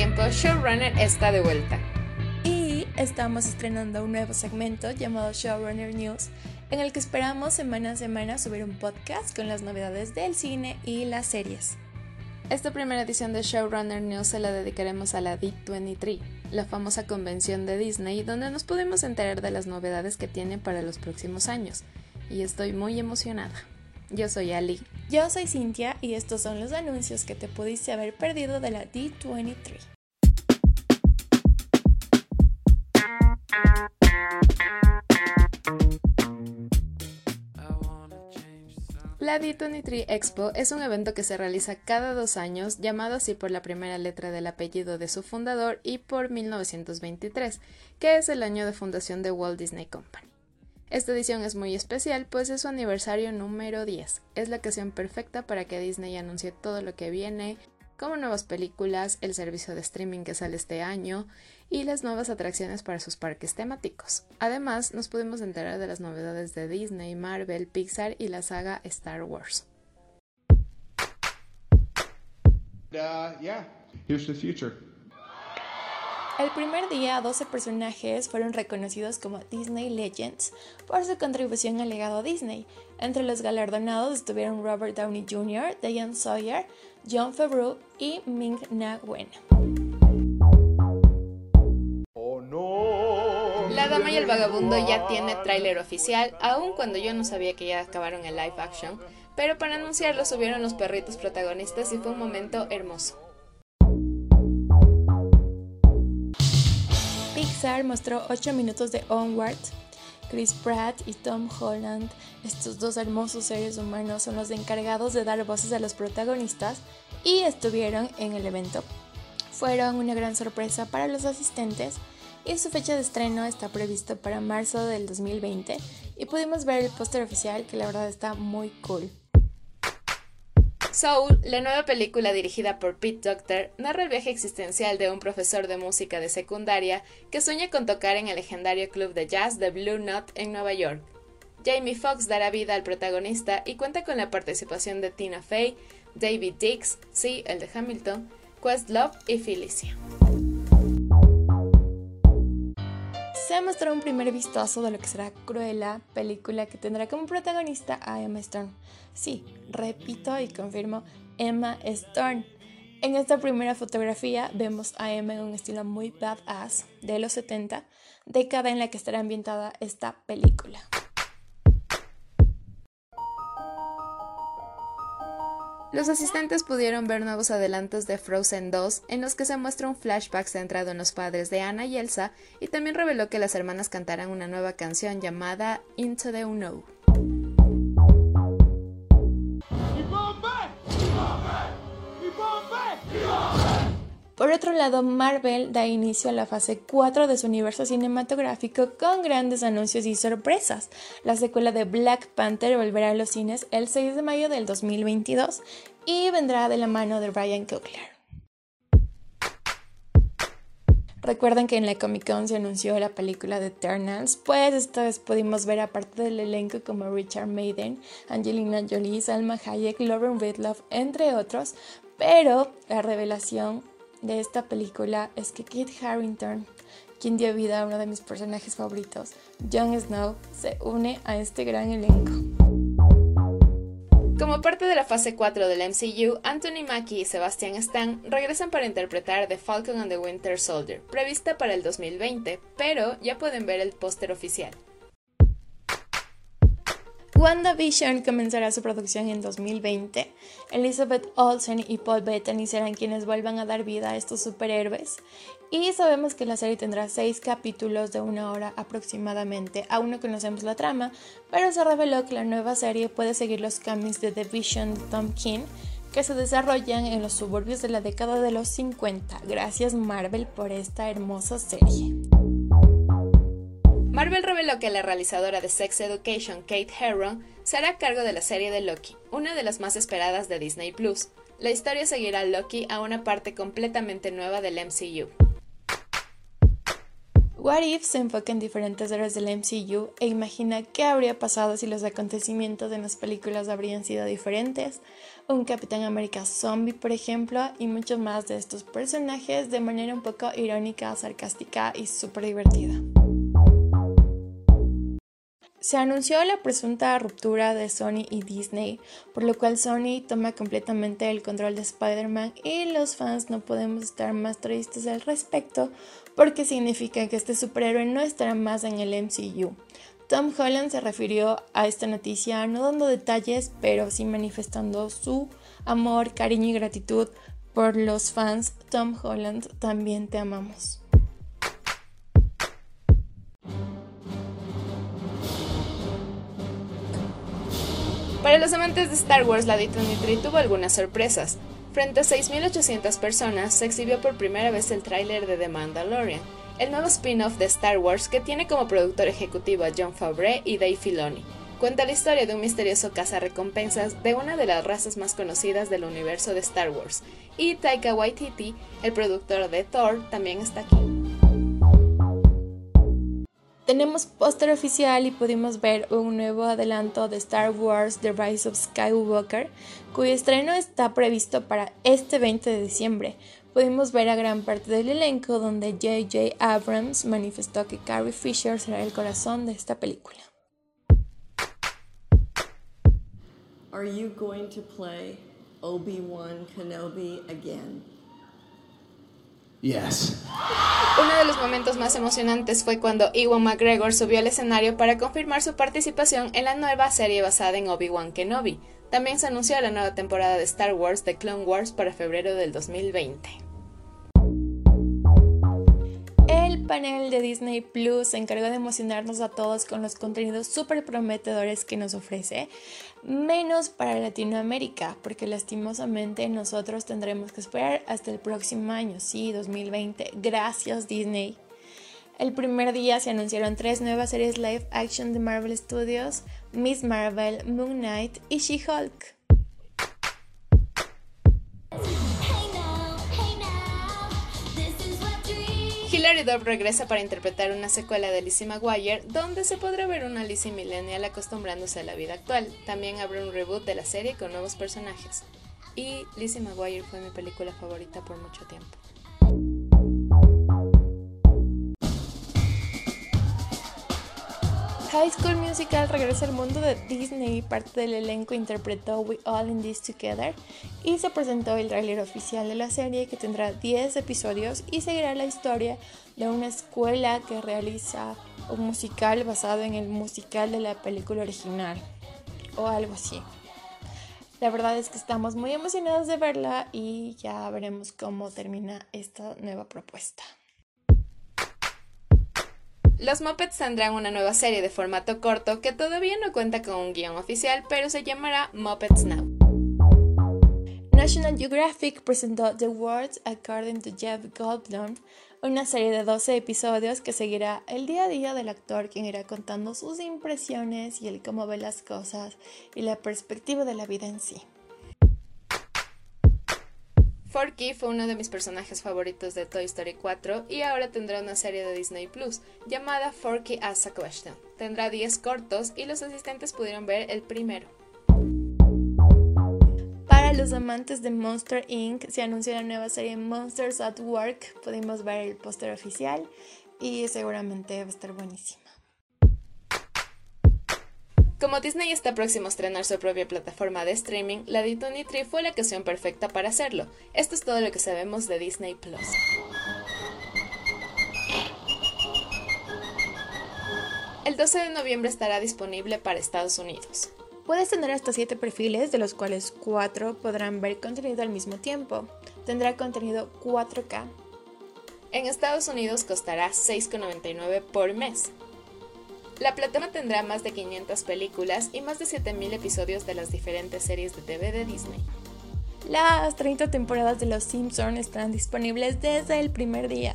Showrunner está de vuelta. Y estamos estrenando un nuevo segmento llamado Showrunner News, en el que esperamos semana a semana subir un podcast con las novedades del cine y las series. Esta primera edición de Showrunner News se la dedicaremos a la D23, la famosa convención de Disney, donde nos podemos enterar de las novedades que tiene para los próximos años. Y estoy muy emocionada. Yo soy Ali. Yo soy Cintia y estos son los anuncios que te pudiste haber perdido de la D23. La D23 Expo es un evento que se realiza cada dos años, llamado así por la primera letra del apellido de su fundador y por 1923, que es el año de fundación de Walt Disney Company. Esta edición es muy especial, pues es su aniversario número 10. Es la ocasión perfecta para que Disney anuncie todo lo que viene, como nuevas películas, el servicio de streaming que sale este año y las nuevas atracciones para sus parques temáticos. Además, nos pudimos enterar de las novedades de Disney, Marvel, Pixar y la saga Star Wars. Uh, yeah, here's the future. El primer día, 12 personajes fueron reconocidos como Disney Legends por su contribución al legado Disney. Entre los galardonados estuvieron Robert Downey Jr., Diane Sawyer, John Favreau y Ming Na Wen. La Dama y el Vagabundo ya tiene tráiler oficial, aun cuando yo no sabía que ya acabaron el live action, pero para anunciarlo subieron los perritos protagonistas y fue un momento hermoso. Pixar mostró 8 minutos de Onward. Chris Pratt y Tom Holland, estos dos hermosos seres humanos, son los encargados de dar voces a los protagonistas y estuvieron en el evento. Fueron una gran sorpresa para los asistentes y su fecha de estreno está previsto para marzo del 2020 y pudimos ver el póster oficial que la verdad está muy cool. Soul, la nueva película dirigida por Pete Docter, narra el viaje existencial de un profesor de música de secundaria que sueña con tocar en el legendario club de jazz de Blue Note en Nueva York. Jamie Foxx dará vida al protagonista y cuenta con la participación de Tina Fey, David Dix, sí, el de Hamilton, Questlove y Felicia. Se mostró un primer vistazo de lo que será Cruella, película que tendrá como protagonista a Emma Stone. Sí, repito y confirmo, Emma Stone. En esta primera fotografía vemos a Emma en un estilo muy badass de los 70, década en la que estará ambientada esta película. Los asistentes pudieron ver nuevos adelantos de Frozen 2 en los que se muestra un flashback centrado en los padres de Anna y Elsa y también reveló que las hermanas cantarán una nueva canción llamada Into the Unknown. Por otro lado, Marvel da inicio a la fase 4 de su universo cinematográfico con grandes anuncios y sorpresas. La secuela de Black Panther volverá a los cines el 6 de mayo del 2022 y vendrá de la mano de Ryan Coogler. Recuerden que en la Comic Con se anunció la película de Eternals, pues esta vez pudimos ver aparte del elenco como Richard Maiden, Angelina Jolie, Salma Hayek, Lauren Ridloff, entre otros, pero la revelación de esta película es que Kit Harrington, quien dio vida a uno de mis personajes favoritos, Jon Snow, se une a este gran elenco. Como parte de la fase 4 del MCU, Anthony Mackie y Sebastian Stan regresan para interpretar The Falcon and the Winter Soldier, prevista para el 2020, pero ya pueden ver el póster oficial. WandaVision comenzará su producción en 2020. Elizabeth Olsen y Paul Bettany serán quienes vuelvan a dar vida a estos superhéroes. Y sabemos que la serie tendrá seis capítulos de una hora aproximadamente. Aún no conocemos la trama, pero se reveló que la nueva serie puede seguir los cómics de The Vision de Tom King que se desarrollan en los suburbios de la década de los 50. Gracias Marvel por esta hermosa serie. Marvel reveló que la realizadora de Sex Education, Kate Herron, será a cargo de la serie de Loki, una de las más esperadas de Disney Plus. La historia seguirá a Loki a una parte completamente nueva del MCU. What If se enfoca en diferentes héroes del MCU e imagina qué habría pasado si los acontecimientos en las películas habrían sido diferentes, un Capitán América zombie por ejemplo, y muchos más de estos personajes de manera un poco irónica, sarcástica y súper divertida. Se anunció la presunta ruptura de Sony y Disney, por lo cual Sony toma completamente el control de Spider-Man y los fans no podemos estar más tristes al respecto porque significa que este superhéroe no estará más en el MCU. Tom Holland se refirió a esta noticia no dando detalles, pero sí manifestando su amor, cariño y gratitud por los fans. Tom Holland, también te amamos. Para los amantes de Star Wars, la D23 tuvo algunas sorpresas. Frente a 6.800 personas, se exhibió por primera vez el tráiler de The Mandalorian, el nuevo spin-off de Star Wars que tiene como productor ejecutivo a John Favreau y Dave Filoni. Cuenta la historia de un misterioso cazarrecompensas de una de las razas más conocidas del universo de Star Wars, y Taika Waititi, el productor de Thor, también está aquí. Tenemos póster oficial y pudimos ver un nuevo adelanto de Star Wars The Rise of Skywalker, cuyo estreno está previsto para este 20 de diciembre. Pudimos ver a gran parte del elenco donde J.J. Abrams manifestó que Carrie Fisher será el corazón de esta película. Are you going to play Obi-Wan Kenobi again? Yes. Uno de los momentos más emocionantes fue cuando Ewan McGregor subió al escenario para confirmar su participación en la nueva serie basada en Obi-Wan Kenobi. También se anunció la nueva temporada de Star Wars The Clone Wars para febrero del 2020. El panel de Disney Plus se encargó de emocionarnos a todos con los contenidos súper prometedores que nos ofrece, menos para Latinoamérica, porque lastimosamente nosotros tendremos que esperar hasta el próximo año, sí, 2020. Gracias Disney. El primer día se anunciaron tres nuevas series live action de Marvel Studios, Miss Marvel, Moon Knight y She-Hulk. Hilary Duff regresa para interpretar una secuela de Lizzie McGuire, donde se podrá ver una Lizzie millennial acostumbrándose a la vida actual. También habrá un reboot de la serie con nuevos personajes. Y Lizzie McGuire fue mi película favorita por mucho tiempo. High School Musical regresa al mundo de Disney parte del elenco interpretó We All in This Together y se presentó el tráiler oficial de la serie que tendrá 10 episodios y seguirá la historia de una escuela que realiza un musical basado en el musical de la película original o algo así. La verdad es que estamos muy emocionados de verla y ya veremos cómo termina esta nueva propuesta. Los Muppets tendrán una nueva serie de formato corto que todavía no cuenta con un guion oficial, pero se llamará Muppets Now. National Geographic presentó The World According to Jeff Goldblum, una serie de 12 episodios que seguirá el día a día del actor quien irá contando sus impresiones y el cómo ve las cosas y la perspectiva de la vida en sí. Forky fue uno de mis personajes favoritos de Toy Story 4 y ahora tendrá una serie de Disney Plus llamada Forky Asks a Question. Tendrá 10 cortos y los asistentes pudieron ver el primero. Para los amantes de Monster Inc. se anunció la nueva serie Monsters at Work. Pudimos ver el póster oficial y seguramente va a estar buenísima. Como Disney está próximo a estrenar su propia plataforma de streaming, la D23 fue la ocasión perfecta para hacerlo. Esto es todo lo que sabemos de Disney Plus. El 12 de noviembre estará disponible para Estados Unidos. Puedes tener hasta 7 perfiles, de los cuales 4 podrán ver contenido al mismo tiempo. Tendrá contenido 4K. En Estados Unidos costará 6,99 por mes. La plataforma tendrá más de 500 películas y más de 7000 episodios de las diferentes series de TV de Disney. Las 30 temporadas de Los Simpsons estarán disponibles desde el primer día.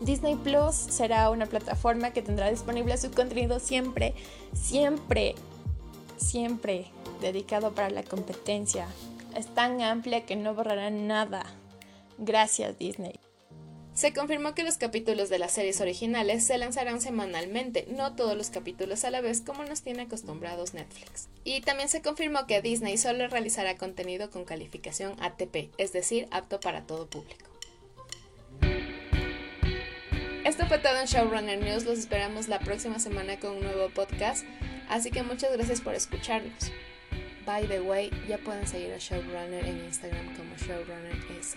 Disney Plus será una plataforma que tendrá disponible su contenido siempre, siempre, siempre dedicado para la competencia. Es tan amplia que no borrará nada. Gracias Disney. Se confirmó que los capítulos de las series originales se lanzarán semanalmente, no todos los capítulos a la vez como nos tiene acostumbrados Netflix. Y también se confirmó que Disney solo realizará contenido con calificación ATP, es decir, apto para todo público. Esto fue todo en Showrunner News, los esperamos la próxima semana con un nuevo podcast, así que muchas gracias por escucharnos. By the way, ya pueden seguir a Showrunner en Instagram como ShowrunnerS.